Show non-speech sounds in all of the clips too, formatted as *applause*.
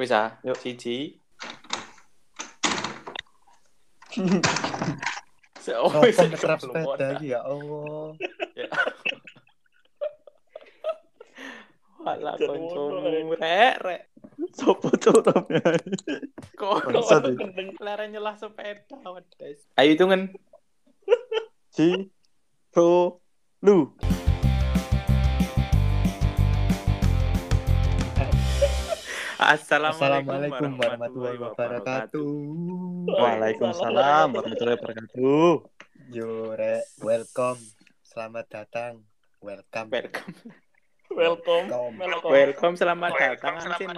Wis ah, Yuk. siji. *laughs* Oh, wis sepeda ya Allah. Ya. *laughs* Walah Jan koncomu rek rek. Sopo lere nyelah sepeda wedes. Ayo hitungan. Si *laughs* Ro Lu. Assalamualaikum warahmatullahi wabarakatuh. Waalaikumsalam warahmatullahi wabarakatuh. Yo, Rek, welcome. Selamat datang. Welcome. Welcome. Welcome. Welcome. Welcome. Welcome, selamat datang Ancin,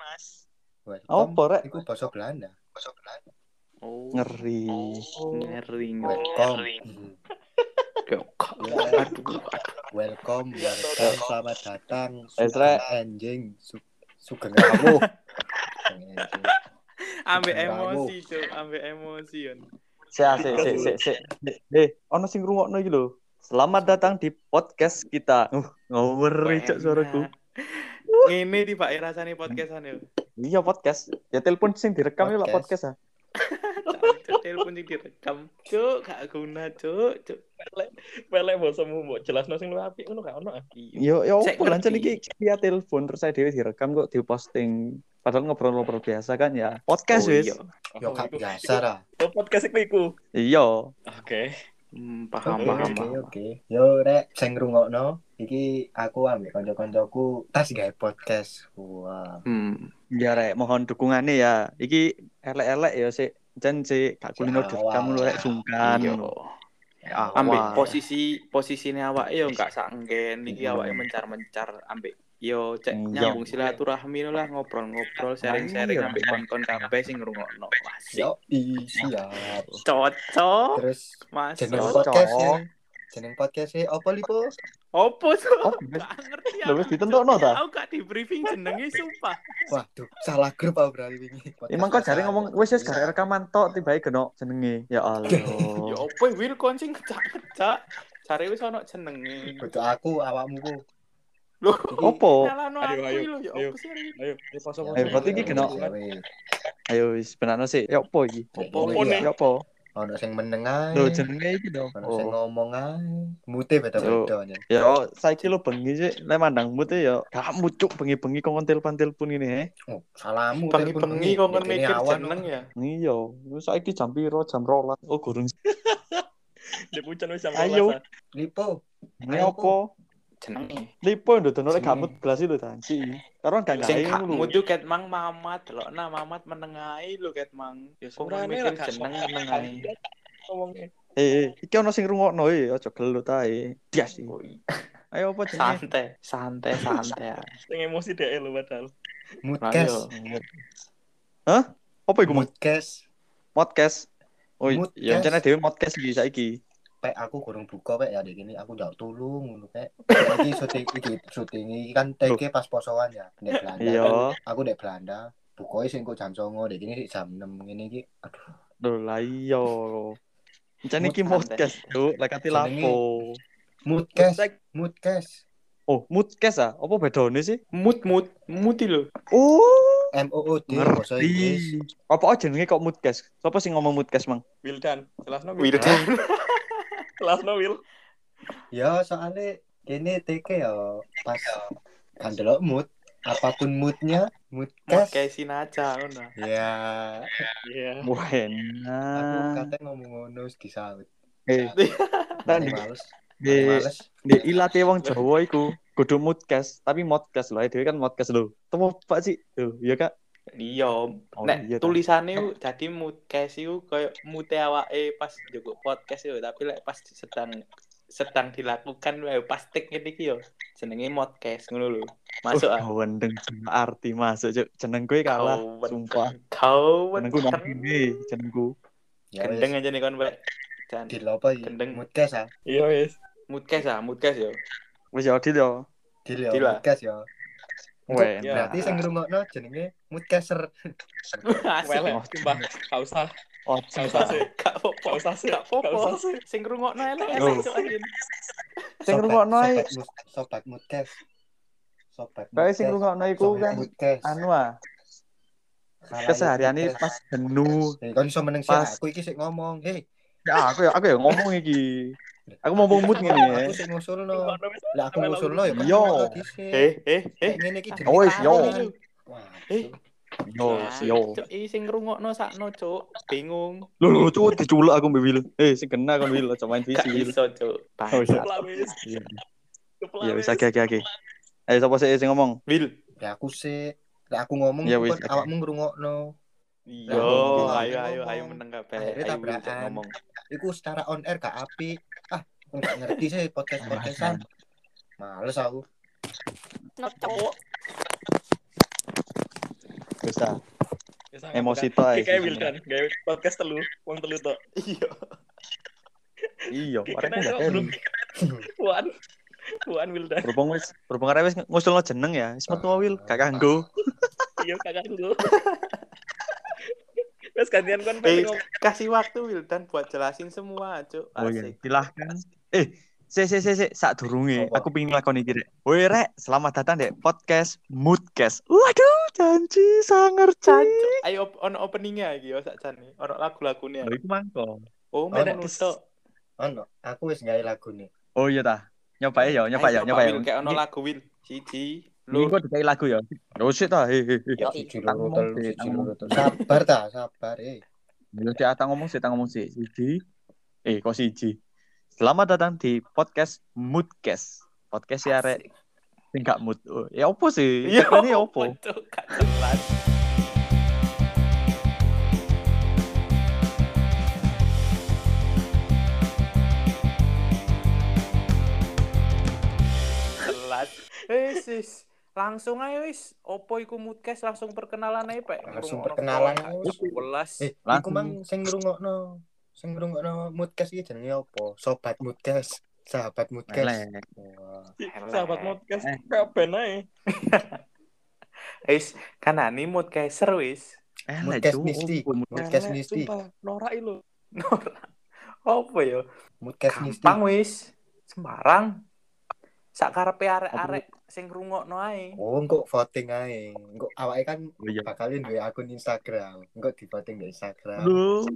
Mas. Welcome. Apa rek? Iku bahasa Belanda. Oh, Ngeri. ngeri. Welcome. Ya. aduh. Welcome. Welcome. Selamat datang. Eh, Rek. anjing. Su Sugeng kamu. *laughs* Ambek Sugeng emosi, Cuk, ambek emosi yon. Si si si si si. Eh, ono sing ngrungokno iki lho. Selamat datang di podcast kita. Uh, ngawuri cok suaraku. *laughs* Ngene tiba rasane podcastan yo. Iya podcast. Ya telepon sing direkam ya lah podcast ah. *laughs* Cuk, telepon sing direkam. Cuk, gak guna, Cuk. Cuk. Pelek bosomu mbok jelasno sing luwih apik ngono gak ono. ah. Iya. Yo yo Cek apa lancen iki via telepon terus saya dhewe direkam kok diposting. Padahal ngobrol-ngobrol biasa kan ya. Podcast Oh, wis. iya. Yo, gak biasa lah. iku- Oh, podcast iku iku. Iya. Oke. Hmm, paham, paham, oke, paham. oke. Yo, Rek, sing ngrungokno iki aku ambek kanca-kancaku tas gawe podcast. Wah. Hmm. Ya rek mohon dukungannya ya. Iki elek-elek ya sih. Jan sih gak kulino Si direkam lu rek sungkan. Iya. Ya, ambek awal. posisi posisine awak yo enggak sanggen iki Hmm. awake mencar-mencar ambek yo cek Iya. nyambung silaturahmi lah ngobrol-ngobrol sharing-sharing Iya. ambek kon-kon kabeh sing ngrungokno Yo, i, siap. cocok Terus mas jeneng Cocok. podcast jeneng podcast apa lipo? Opo tuh Oh, gak ngerti Lho, wis ditentokno ta? aku gak di briefing jenenge sumpah Waduh, salah grup aku berarti wingi. Emang kok jare ngomong wis wis gak rekaman tok tiba geno jenenge. Ya Allah. *laughs* ya opo Will kon sing kecak-kecak cari wis ono jenenge Betul aku awakmu ku. Loh, Opo? nyalano Ayo, aku ayo, lho ya ayo. Ayo, ayo poso Ya, poso. Berarti iki ya wis. Ayo wis benakno sih. Ya opo iki? Opo ya, Ya opo? Ono sing meneng ae. Lho jenenge iki dong. Ono sing Oh. ngomong ae. Mute beda-beda nya. Ya saiki lo bengi sih lek mandang mute ya gak mucuk bengi-bengi kok telepon-telepon ini he. Oh, salahmu bengi-bengi kok kon mikir jeneng ya Iya, wis saiki jam piro? Jam 12. Oh, gurung. *laughs* Di pucuk wis jam Ayo. 12. Lipo. Ini apa? Jenenge Lipo ndo dono lek gamut gelas lho tanci. Karo gak sing gawe kamu ngono. tuh ket mang mamat delokna mamat menengai lu ket mang ya sok Urane mikir jeneng Ngomongnya. Eh, eh, iki ono sing rungokno e, aja gelut ae. Dias iki. Oh, iya. Ayo apa jenenge? santai santai santai *laughs* Sing emosi dhek lho padahal. Moodcast. Hah? Apa iku Moodcast. podcast? Oh, Moodcast. ya rencana dhewe podcast iki saiki. Pek aku kurang buka pek ya dek ini aku ndak tulung ngono pek. Iki syuting iki syuting iki kan take pas posoan ya. Nek Belanda. Iya. kan. Aku nek Belanda. Bukoe sing kok jam 09.00 dek ini jam 6 ngene iki. Aduh. Lho lah iya. Rencana iki Mood podcast, Cuk. Lek ati lapo. Moodcast. Moodcast. Oh, moodcast ah? Apa bedane sih? mood mood muti lo Oh, M O O D bahasa Inggris. ngerti. Apa aja jenenge kok moodcast? Sapa sing ngomong moodcast, Mang? Wildan, jelasno Wil. *laughs* Wildan Jelasno Wil. Ya soalnya kene take ya pas kan delok mood apa pun moodnya moodcast. kayak sinaca ngono Ya, Iya. aku Buena. kate ngomong ngono wis disawet. Eh, Nah, di, males. di, di ilate wong Jawa iku kudu moodcast, tapi modcast lho. Dhewe kan modcast lho. Temu Pak sih? Tuh, iya Kak. Iya Oh, nek iya, ku jadi moodcast itu kayak mute awake pas jogo podcast itu tapi lek pas sedang sedang dilakukan wae pas tik ngene iki yo jenenge modcast ngono lho masuk ah Oh, wendeng arti masuk, Cuk. Jeneng gue kalah. Kau Sumpah. kau Jenengku nang ini, jenengku. Ya gendeng aja nih kon Pak Jan Di apa iki? Gendeng. Moodcast ah. Iya wis. moodcast ah moodcast yo Wis ya Adil ya. Deal ya, Deal, ah. moodcast ya. Wen. Ya. Berarti sing ngrungokno jenenge moodcaster. *laughs* asik Welek timbang. Gak usah. Oh, Gak usah sih. gak Gak apa-apa usah sih. gak apa-apa sing ngrungokno elek elek cok anjing Sing ngrungokno sobat, mood- sobat moodcast. Sobat Kae sing ngrungokno iku kan moodcast. anu ah. keseharian ini pas jenuh. Kon iso meneng sih Pas- aku iki sik ngomong. Hei, Ya aku ya aku ya ngomong iki. Aku mau mood ngene ya. aku sik ngusulno. Lah aku ngusulno ya Yo. Eh, eh, eh. Ngene iki jenenge Oh, wis, yo. Eh. Yo, yo. Cuk, i sing ngrungokno sakno, Cuk. Bingung. Lho lho cuk diculuk aku mbek Wil. Eh sing kena kon Wil aja main Gak visi Wil. iso, Cuk. Ya wis. oke oke oke. Ayo sapa sih sing ngomong? Wil. ya aku sik. Lah aku ngomong Ya, kon oke. awakmu ngrungokno. Yo, ayo ayo ayo meneng kabeh. Ayo ngomong. Iku secara on air gak apik. Ah, aku gak ngerti sih podcast-podcastan. Males aku. Cowok. Ah. Wis, Emosi aku to kan. ae. Kayak Wildan, gawe podcast telu, wong telu tok. Iya. Iya, arek Kena gak kok, kene. Puan. Puan Wildan. Berhubung wis berhubung arek wis ngusulno jeneng ya. Wis metu Wil, gak kanggo. Iya kakak dulu. Wes gantian kon Eh, paling ngomong. kasih waktu Wildan buat jelasin semua, Cuk. Oh iya, silahkan. Eh, se se se se sak durunge aku pingin lakoni iki rek. Woi rek, selamat datang dek podcast Moodcast. Waduh, janji sangar Cancuk. Ayo op- ono openingnya iki yo sakjane. Ono lagu-lagune. Lho iku mangko. Oh, Oh, men nek- nutuk. Ono, aku wis gawe lagu nih. Oh iya ta. Nyoba ya, nyoba ya, nyoba ya. Kayak ono lagu Wil. Siji. Lu kok dikai lagu ya. Yo sik ta, he he. he. Yo, Siji tak loro telu, siji loro. Sabar ta, sabar eh. Yo sik tak ngomong sih, tak ngomong sih. Siji. Eh, kok siji. Selamat datang di podcast Moodcast. Podcast ya rek. Sing gak mood. Oh, Ya opo sih? Iya, Ini opo? Jelas. Eh, sis. Langsung aja wis. Opo iku moodcast langsung perkenalan aja, Pak. Langsung perkenalan wis. Welas. Eh, Langsung. iku mang sing ngrungokno. Sing ngrungokno moodcast iki jenenge apa? Sobat moodcast. Sahabat moodcast. Sahabat podcast Eh. kayak ben ae. *laughs* Wis, kan ani moodcaster wis. Moodcast. Nisti. Moodcast Nisti. Norak lho. Apa ya? Moodcast Nisti. Gampang wis. Sembarang. Sakarepe arek-arek sing ngrungokno ae. Oh, engko voting ae. Engko awake kan Oh iya. bakalin duwe akun Instagram. Engko di voting di Instagram. Lu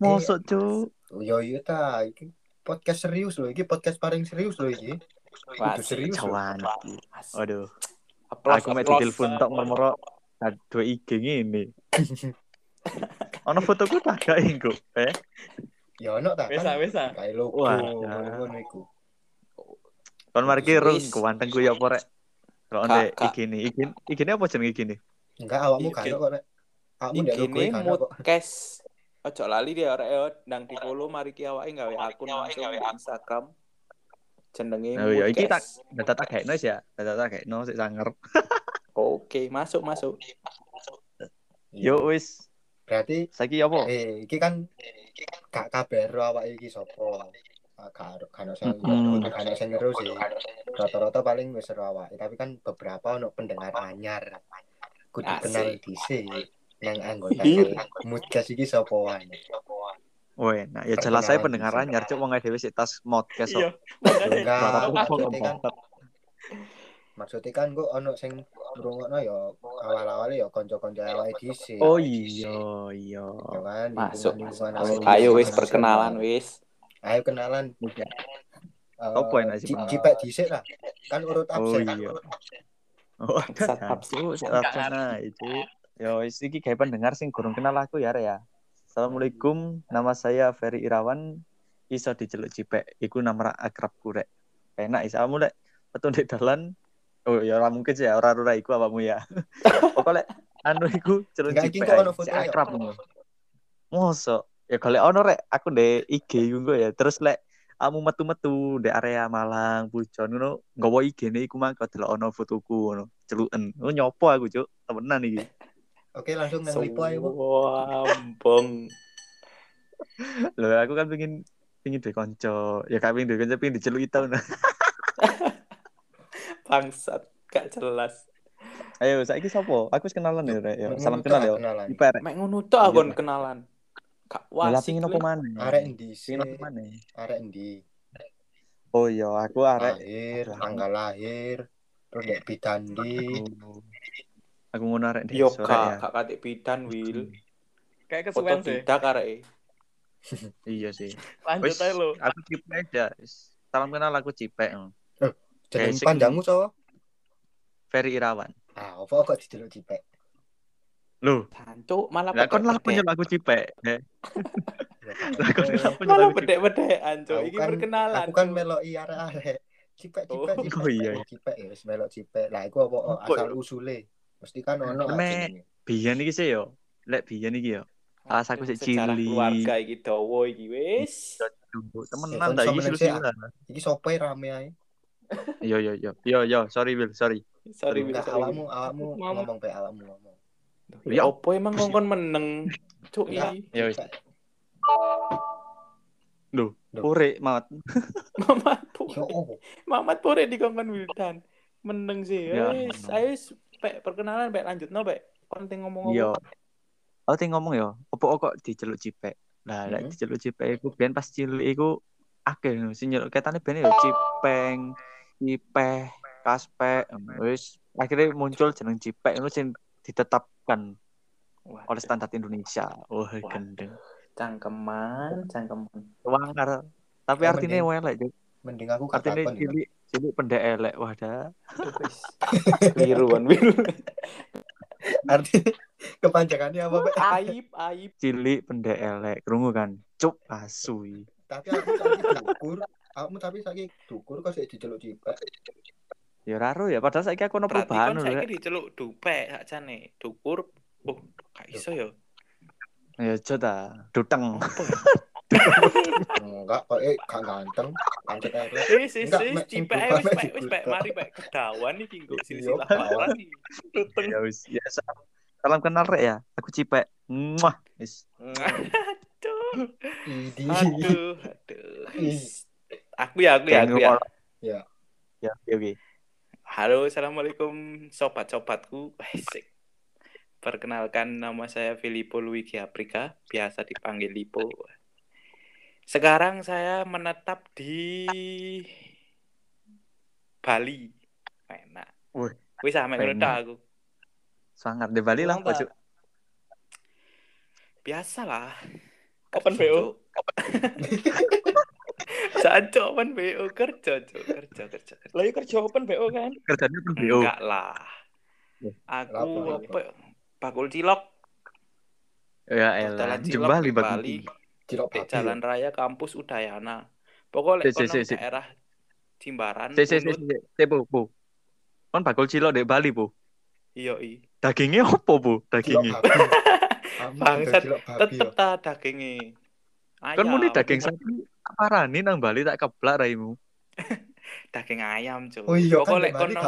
mosok cuk. Oh, yo iya ta, iki podcast serius loh, iki podcast paling serius loh iki. Wah, Kudu serius. Asik. Waduh, Applause, aku mau ditelepon tok nomor dua IG ngene. *laughs* Ono fotoku tak gak engko. Eh, Ya ono ta Wes kan. ah. Kayak logo Wah, ngono iku. kon mari ki rung Wis. kuwantengku ya apa rek? Kalau Kak, ndek ini, IG IG ini apa jeneng IG ini? Enggak awakmu Iki- kan kok rek. Awakmu ndek logo Iki kan kok. Ojo lali dia arek yo ndang di follow mari ki awake gawe akun langsung di Instagram. Jenenge Oh iya, iki tak data tak kayak ya, data tak kayak sik sanger. *laughs* Oke, masuk masuk. Yo wis, Berarti saiki apa? eh iki kan gak kabar awake iki sapa. Gak kan sing Mm-mm. kan sing ngeru sih. Rata-rata paling wis awake, tapi kan beberapa ono pendengar anyar. Kudu kenal dhisik nang anggota Iya. Moodcast iki sapa wae. Weh, nah ya jelas saya Perkenalan pendengar dhisik. anyar cuk wong dhewe sik tas modcast. Iya. Maksudnya kan kok maksudnya kan kok ono sing ngrungokno ya awal-awal ya kanca-kanca awake dhisik. Oh iya, iya. Ya kan, Masuk Ayo wis perkenalan wis. Ayo kenalan. Iya. Eh, Apa enak sih? Cipek dhisik lah. Kan urut Oh absen. iya. Oh, Bangsat, ada absen. cuk, sik absen ae, cuk. Yo, iki kayak pendengar sing kurang kenal aku ya, ya. Assalamualaikum, nama saya Ferry Irawan. Iso diceluk Cipek. Iku nama akrabku, Rek. Enak isa kamu, Rek. Betul di dalan. Oh, ya ora mungkin sih ya, ora ora iku apamu ya. *laughs* Pokoknya anu iku celuk Cipek. si akrab. Mosok. Ya golek ono rek, aku ndek IG ngono ya. Terus lek kamu metu-metu di area Malang, Pujon ngono, nggawa IG-ne iku mah delok ono fotoku ngono. Celuken. Oh nyopo aku, Cuk. Temenan iki. Oke, langsung nang lipo Bu. Sombong. Lho aku kan pengen pengen duwe kanca. Ya gak pengen duwe kanca, pengen diceluki tau. Nah. *laughs* Bangsat, gak jelas. Ayo, saiki sapa? Aku wis kenalan ya, Rek. Ya, salam kenal ya. kenalan. Ipa Rek. Mek ngono tok aku Iya. kenalan. Gak Lah wasik. pingin apa Lek. maneh? Arek endi sih? Pingin apa maneh? Arek endi? Oh iya, aku arek Lahir, tanggal lahir, terus dek bidandi. Aku ngono arek Yo desa rek kak, ya. kak katik bidan Will. Kayak kesuwen sih. tidak arek. *laughs* Iya sih. Lanjut aja lo. aku cipek aja. Salam kenal aku cipek. Jeneng Basic. panjangmu so? Ferry Irawan. Ah, apa kok didelok cipek? Loh, Cancuk malah lah kon lah bedek-bedek. punya aku cipek. Eh, *laughs* Lah kon Eh, punya Malah aku cipek. Aku Iki kan- perkenalan. Aku kan Cuk. meloki arek-arek. Cipek Oh, cipek cipek. oh iya. Cipek ya wis melok cipek. Lah iku oh, Apa asal usule. Mesti kan ono Me- jenenge. Biyen iki sih yo. Lek biyen iki yo. Alas aku sik cilik. keluarga iki dawa iki wis. Eh, Temenan ta iki silsilah. Iki sopo rame ae? Yo yo yo. Yo yo, sorry Will, sorry. Sorry, Will, awakmu awakmu Mama. ngomong pe awakmu ngomong. Ya opo emang ngongkon meneng. Cuk iki. Ya wis. Loh, Loh. ore mat. *laughs* Mamat pore. Mamat pore dikongkon Wildan. Meneng sih. Ya, Wis, meneng. ayo wis, pek perkenalan pek lanjutno pek. Penting ngomong Yo. Aku ting ngomong yo, opo kok diceluk cipek. Lah, lek Hmm. diceluk cipek iku biyen pas cilik iku akeh sing nyeluk ketane ben yo cipeng, cipeh, kaspek. Wis akhirnya muncul jeneng cipek itu sing ditetapkan Wah, oleh standar Indonesia. Wah, Waduh. gendeng. cangkeman, cangkeman. Wangar. Tapi Oh, artinya mending- welek. Mending aku katakan ya. cilik, cilik pendek elek. Wah, dah. Keliruan *laughs* Wil. Arti kepanjangannya apa pe? Aib, aib. Cilik pendek elek. Krungu kan? Cuk asu. iki. Tapi aku saiki dukur. Kamu tapi saiki dukur kok sik diceluk cipek. Ya raro ya, padahal saiki aku ono perubahan lho. saiki diceluk dupek sakjane. Dukur. Oh, gak iso ya. Ya aja ta, duteng. *laughs* Enggak, kok eh gak ganteng. Wis, wis, Enggak, wis, mek, sing cipek wis, pek, wis, pek, mari pek kedawan iki nggo Iya, silsilah Pak. paran iki. Tuteng. Ya wis, ya salam, kenal rek ya. Aku cipek. Muah. Wis. Aduh, aduh, aduh. Aku ya, aku ya, aku ya. Ya. Ya, oke oke. Halo, assalamualaikum sobat-sobatku. Asik. Perkenalkan nama saya Filippo Luigi Aprika, biasa dipanggil Lipo. Sekarang saya menetap di Bali. Enak. Wih, Wis ame ngono aku. Sangat di Bali lah, Pak. Cuk. Biasalah. Open BO. Jancuk open BO kerja, Cuk. Kerja, kerja, kerja. Lah yuk kerja open BO kan. Kerjanya pun BO. Enggak lah. Aku apa? Bakul cilok, Ya elah, Bali Bali. Di babi. Jalan Raya Kampus Udayana. Pokoknya Si, si, si, daerah Jimbaran. Si si si si, si Bu, Bu. Kon bakul cilok di Bali, Bu. Iya, iya. Dagingnya opo, Bu? Dagingnya. *laughs* Bangsat, Tetep ta daginge. Kan muni Ayam. daging sapi parani nang Bali tak keblak raimu. *laughs* daging ayam, Cuk. Oh iya kan Pokok di lek kono.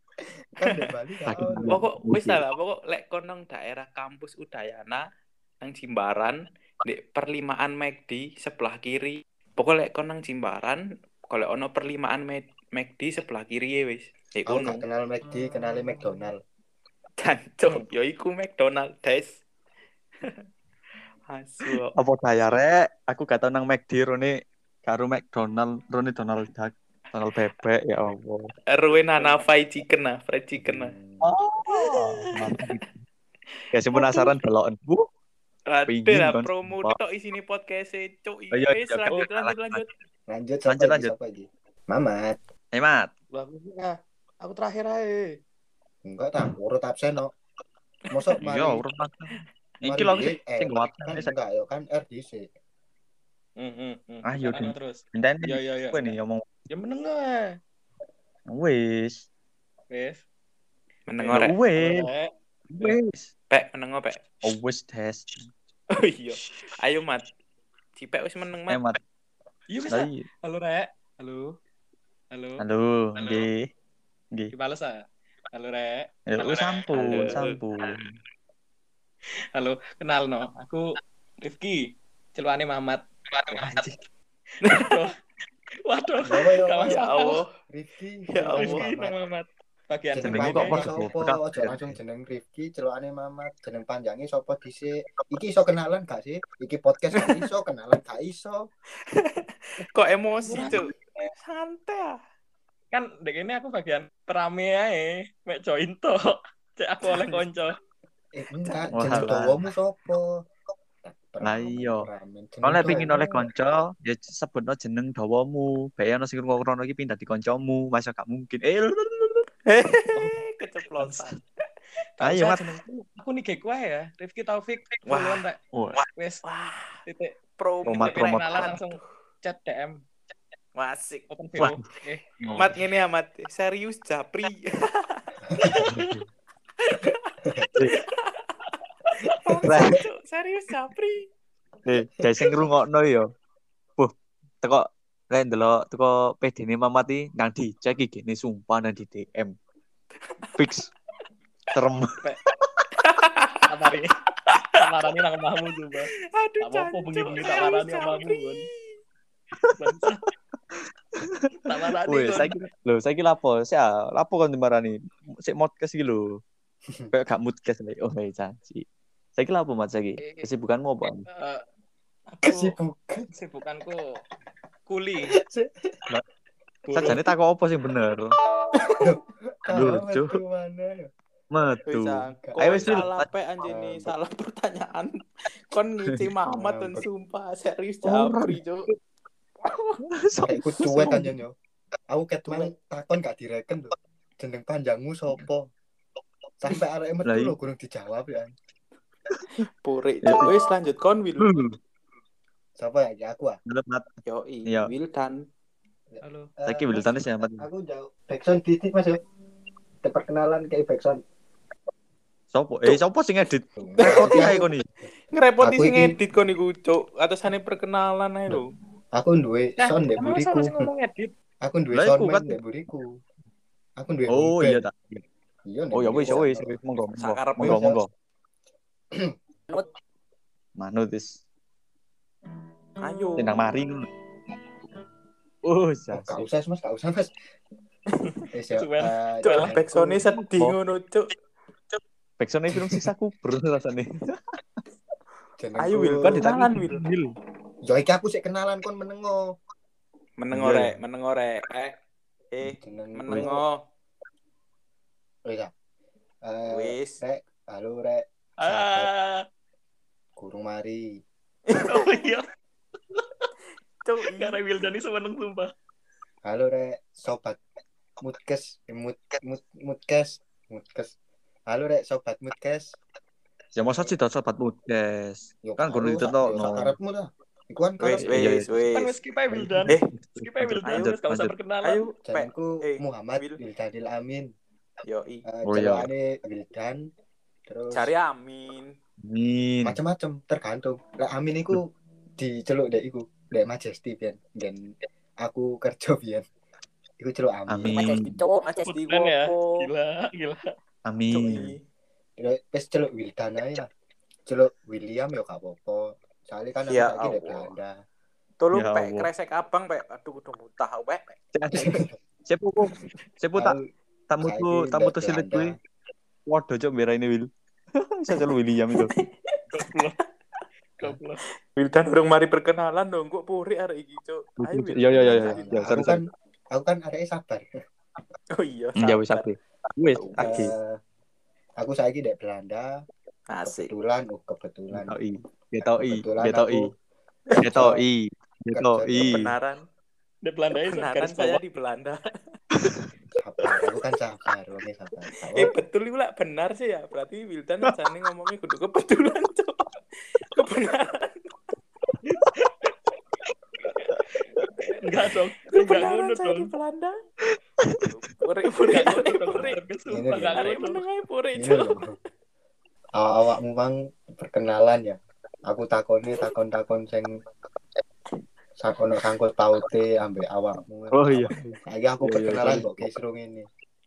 *laughs* Kan Bali ayam. pokok wis lah, pokok lek kono daerah Kampus Udayana nang Jimbaran di perlimaan McD sebelah kiri. Pokok lek kono nang Jimbaran, kalau ono perlimaan McD sebelah kiri ya wis. Ya Aku kono. gak kenal McD, kenali McDonald. Jancuk, ya iku McDonald, Des. *laughs* Asu. Apa daya rek? Aku gak tau nang McD rone karo McDonald, rone Donald Duck, Donald bebek ya Allah. Erwin Nana fried chicken nah, fried chicken nah. Oh, mantap. Ya sing penasaran deloken, Bu. Pingin lah promo tok isine podcast e cuk. Oh, iya, Wis iya. lanjut lanjut lanjut. Lanjut Lanjut, siapa lanjut. lagi? Lagi? Mamat. Eh, Mat. Lah aku ah, aku terakhir aja. Enggak tak urut absen no. Mosok *laughs* mari. Iya, urut Mat. Iki lho di- eh, sing gawat. kan enggak yo kan RDC. Hmm, hmm, hmm. Ayo, terus. Iya, iya, iya. gue nih ngomong Ya meneng ah. wis. Wes. Meneng orek. Wis. Wis. Pek meneng pek. Oh, wis tes. Oh iya. Ayo Mat. Cipek wis meneng Eh, Mat. Mat. Iya bisa. Halo Rek. Halo. Halo. Halo, Halo. nggih. Nggih. Dibales ah. Halo Rek. Ya wis sampun, Halo. sampun. Halo, kenal no. Aku Rifki. Celukane Mamat. Waduh, anjing. Waduh. Waduh. Ya. Allah. Rifki. Ya Allah. Rifki Mamat. Bagian Jeneng Jenengmu kok panjangnya padha sapa? bodoh. Ojo langsung jeneng Rifki, celokane Mamat. Jeneng panjangnya sapa dhisik? Iki iso kenalan gak sih? Iki podcast gak iso kenalan gak iso. *laughs* Kok emosi cuk. Santai ah. kan dek ini aku bagian perame ae mek join to *laughs* Cek aku oleh konco. Eh, enggak, Wah, jeneng dawamu sopo? Lah iya. Kalau nek pengin oleh konco, ya sebutno jeneng dawamu. Bae ono sing ngrungokno iki pindah di koncomu, masa gak mungkin. Eh, *laughs* keceplosan. Ayo, Mat. Aku nih kayak kue ya. Rifki Taufik. Wah. Wah. Wes. Titik. Titik promo. kenalan langsung chat DM. Masik. Open Wah. VO. Eh. Mat ngene ya, Mat. Serius Japri. *laughs* Serius Japri. eh, guys sing ngrungokno ya. Buh, teko lek ndelok teko PD-ne Mamat iki nang dicek gini sumpah nang di DM. Fix. Serem. *laughs* Kamari. Kamarane nang omahmu coba. Aduh, Tak jancuk. bengi-bengi tak marani omahmu. Bangsat. *laughs* Tak marani. Woi, Gon. saiki lho, saiki lapo? Sik ah, lapo kon dimarani? Sik modcast iki lho. *laughs* Kayak gak moodcast lho. Oh, hey, janji. Saiki lapo Mat saiki? Kesibukanmu apa? Eh, Kesibukan. kesibukanku kuli. Sajane tak apa sing bener? Kalau *laughs* Lucu. metu mana ya? Ayo, Kok wis, Wil. salah pe anjene, salah pertanyaan. *laughs* Kon ngici Mamat dan sumpah serius. Japri, Cuk. *laughs* Kayak ku cuek yo. Aku ket mang takon gak direken lho. Jeneng panjangmu sopo? Sampai arek metu iya. lho kurang dijawab ya. Pure, Ya. Wis lanjut kon Wil. Siapa ya? Ya aku ah. Bener, Mat. Yoi, Iya. Wildan. Halo. Eh, Saiki wiltane sih Mat. Aku jauh. Backsound titik Mas yo. Perkenalan kayak backsound. Sopo? Eh, sopo sing edit? Repoti ae kon iki. Ngerepoti sing edit kon iku, Cuk. Atasane perkenalan ae lho. Aku duwe Nah, sound ndek emang buriku. sama sing ngomong edit. Aku duwe sound man kan. ndek buriku. Aku duwe Oh iya tak. Iya. Oh ya wis wis monggo monggo. Sakarep Monggo monggo. *clears throat* Manut wis. Ayo. Tendang mari ngono. Oh, Oh, jas. gak usah Mas, gak usah Mas. *laughs* Wis ya. Suwen. eh, Cuk, jenengku- backsound sedih Oh. ngono, Cuk. Backsound film sisa kubur *laughs* rasane. Ayo, Wil, Kan ditanya Wil. Wil. Ya iki aku sik kenalan kon menengo. Menengo Iya, rek, menengo rek. Eh, eh, menengo. Wis ya. Eh, Wis. Rek, halo Rek, Ah. kurung mari. Oh iya. Cuk, *laughs* Karena Wildani seneng sumpah. Halo Rek, sobat Mudkes, eh, Mud, Mud, Mudkes, Mudkes. Halo Rek, sobat Mudkes. Ya masa sih sobat. Yo, Kan kudu yo, sakarepmu lah. Iku kan Wis, karep- Iya, wis, iya. Kan wis. wis skip aja Wildan. Eh, Skip aja Wildan. Wis gak usah perkenalan. ayo. Jenengku eh, Muhammad Wil. Wildanil Amin. Yoi. Eh, Oh, iya. Wildan. Terus Cari Amin. Min. macam-macam tergantung. Lah Amin iku diceluk dek iku, dek Majesty pian. Dan aku kerja pian. Iku celuk Amin. Amin. Aja di Keren ya. Gila, gila. Amin. Terus wis celuk Wildan ae lah. Celuk William yo gak apa-apa. Soalnya kan aku Ya saiki dek. Belanda. Tolong Ya pe Allah. kresek abang pe. Aduh kudu mutah pe. Sepu sepu tak tamu tuh tamu tuh silit gue. Waduh cok biar ini Will. *laughs* Saya selalu William itu. Goblok. Wildan urung mari perkenalan dong. Kok puri arek iki, Cuk. Iya, iya, iya, iya. Lanjut. Ya, aku sorry, kan aku kan arek sabar. Oh iya. Ya wis sabar. aku. Wis. Eh, aku saiki dek Belanda. Asik. Kebetulan, oh kebetulan. Kebetulan Getoi. aku Getoi. Getoi. Kebenaran. Di Belanda itu Kebenaran saya di Belanda. *laughs* sabar. Aku kan sabar, oke sabar. Eh betul pula benar sih ya. Berarti Wildan jane ngomongnya kudu kebetulan, Cuk. Kebenaran. Enggak dong. Enggak Kebenaran ngono saya dong. di Belanda. Puri puri Enggak ngono arek dong. puri. Sumpah enggak Arek ngono. meneng ae puri, Ini Cuk. loh. Aw- awakmu mang perkenalan ya. Aku takoni takon-takon sing sakono sangkut paute ambek awakmu. Oh iya. Saiki aku Iya, iya, perkenalan kok kisru ngene.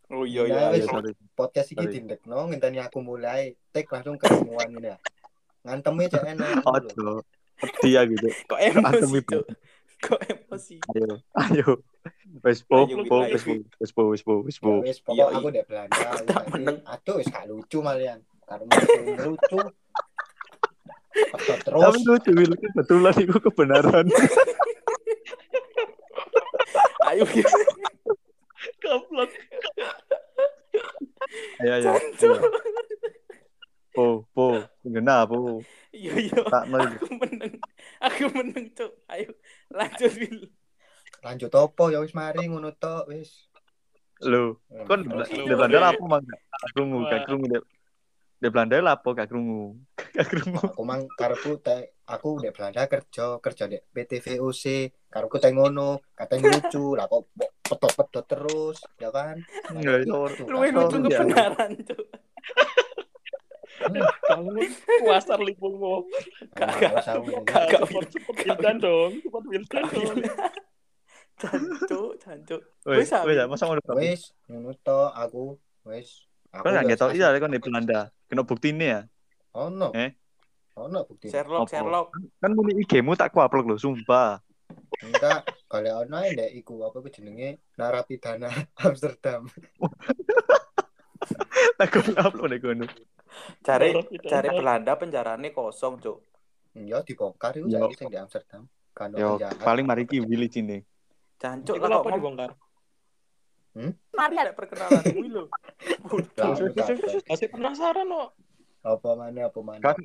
Oh iya Nah, iya. Iya, iya. sorry. Podcast iki dindekno ngenteni aku mulai tek langsung ketemuan ini ya. Ngantem cek enak. Ojo. Dia gitu. Kok emosi. Kok emosi. Ayo. Ayo. Wis po, po, wis po, wis po, wis po, Ya po. wis pokok Iya, aku dek Belanda. Aku *laughs* tak Saiki- meneng. Aduh wis gak lucu malian. Karena lucu. Terus Tapi lucu Will, kebetulan itu kebenaran. Ayo Goblok. Ayo, ayo. Cuk. Genap, Bu. Iya iya. Tak mau. Aku meneng. Aku meneng, Cuk. Ayo lanjut Wil. Lanjut opo ya wis mari ngono tok wis. Lho, kon di Lu- di lu- Belanda lu- apa mang gak krungu, krungu di Belanda lah apa gak krungu. *laughs* Gak krungu. Aku mang karepku te aku di Belanda kerja, kerja di PT VOC. Karepku teh ngono, katanya lucu lah kok mbok pedot-pedot terus, ya kan? Ya ya. Luwih lucu kebenaran, Cuk. Kamu kuasar lipungmu. Gak, Nah, gak. usah ngomong. Gak, gak. Support Wildan dong. Support Wildan dong. Jancuk. Wes, Wis, wes, masa ngono. Wis, ngono aku wis. Aku Kon gak ya tau wis iya kon di Belanda. Kena buktine ya. Ono. Eh? Ono bukti. Sherlock, Apa? Sherlock. Kan muni IG-mu tak ku upload lho, sumpah. Enggak, kalau ono ae ndek iku apa ku jenenge narapidana Amsterdam. *laughs* Tak ku upload nek ngono. Cari cari Belanda penjarane kosong, Cuk. Ya dibongkar iku Ya. saiki sing di Amsterdam. Kan Yo, paling mari ki Willy cine. Apa kok. dibongkar? Mari ada perkenalan *laughs* kuwi lho. Masih penasaran kok. Apa mana apa mana. Kan-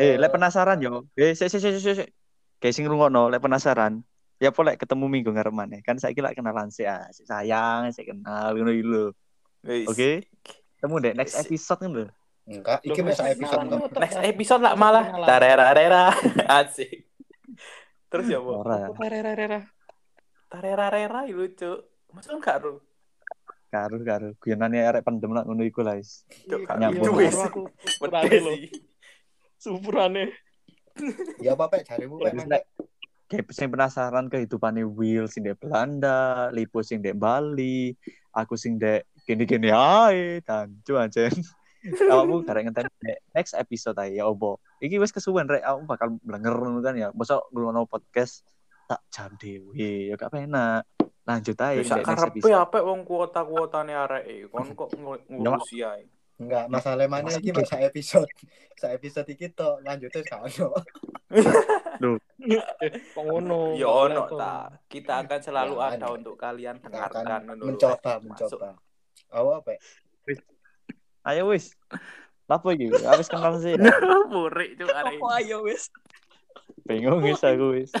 Eh, lek penasaran yo. Eh, sik sik sik sik. sik. Kayak sing ngrungokno, lek penasaran. Ya apa lek ketemu minggu ngarep maneh. Kan saiki lek kenalan sih, ah, sik sayang, sik kenal ngono iki lho. Wis. Oke. Ketemu deh next episode kan lho. Enggak, iki wis episode. Next episode lah malah tarera-rera. *laughs* Asik. Terus ya, Bu? Tarera-rera iki lucu. Masa enggak ru? Karo karo guyonane arek pendem lah ngono iku lah wis. Gak nyambung. lucu, wis. Aku Pedes Pedes sih. Sumpurannya. Ya apa pek jarimu pek? Kayak sing penasaran kehidupane Will sing di Belanda, Lipo sing di Bali, aku sing di gini-gini ae dan cuancen. *laughs* Awakmu karek ngenteni next episode ae ya opo. Iki wis kesuwen rek aku bakal blenger ngono kan ya. Mosok ngrungokno podcast tak jam dhewe ya gak penak. Lanjut ae Wis nek sak next karepe episode. apik wong kuota-kuotane arek kon kok ngu- ngurusi ae. Enggak, masalah mana iki masa episode. Sa episode iki tok lanjutnya gak ono. *laughs* Kok ngono? Ya ono ta. Kita akan selalu Ya, ada untuk kalian dengarkan lho. mencoba, Masuk. mencoba. Awak pek. Ayo wis. Lapo iki? Habis kenal sih. *laughs* Cuk arek. Apa ayo wis? Bingung wis aku wis.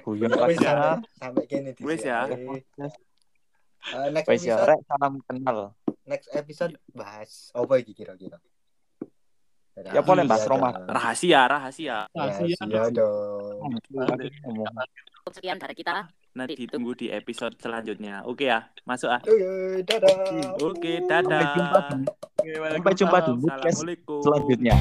Guyon Wis lagi. sampai sampai kene di Wis ya. Uh, next Wis ya episode, rek salam kenal. next episode bahas apa iki kira-kira? Ya, boleh, Mas, Roma. Rahasia, rahasia. Rahasia dong. Sekian dari kita. Nanti ditunggu di episode selanjutnya. Oke ya, masuk ah. Oke, dadah. Oke, dadah. Sampai jumpa di- Sampai jumpa di podcast Assalamualaikum. selanjutnya.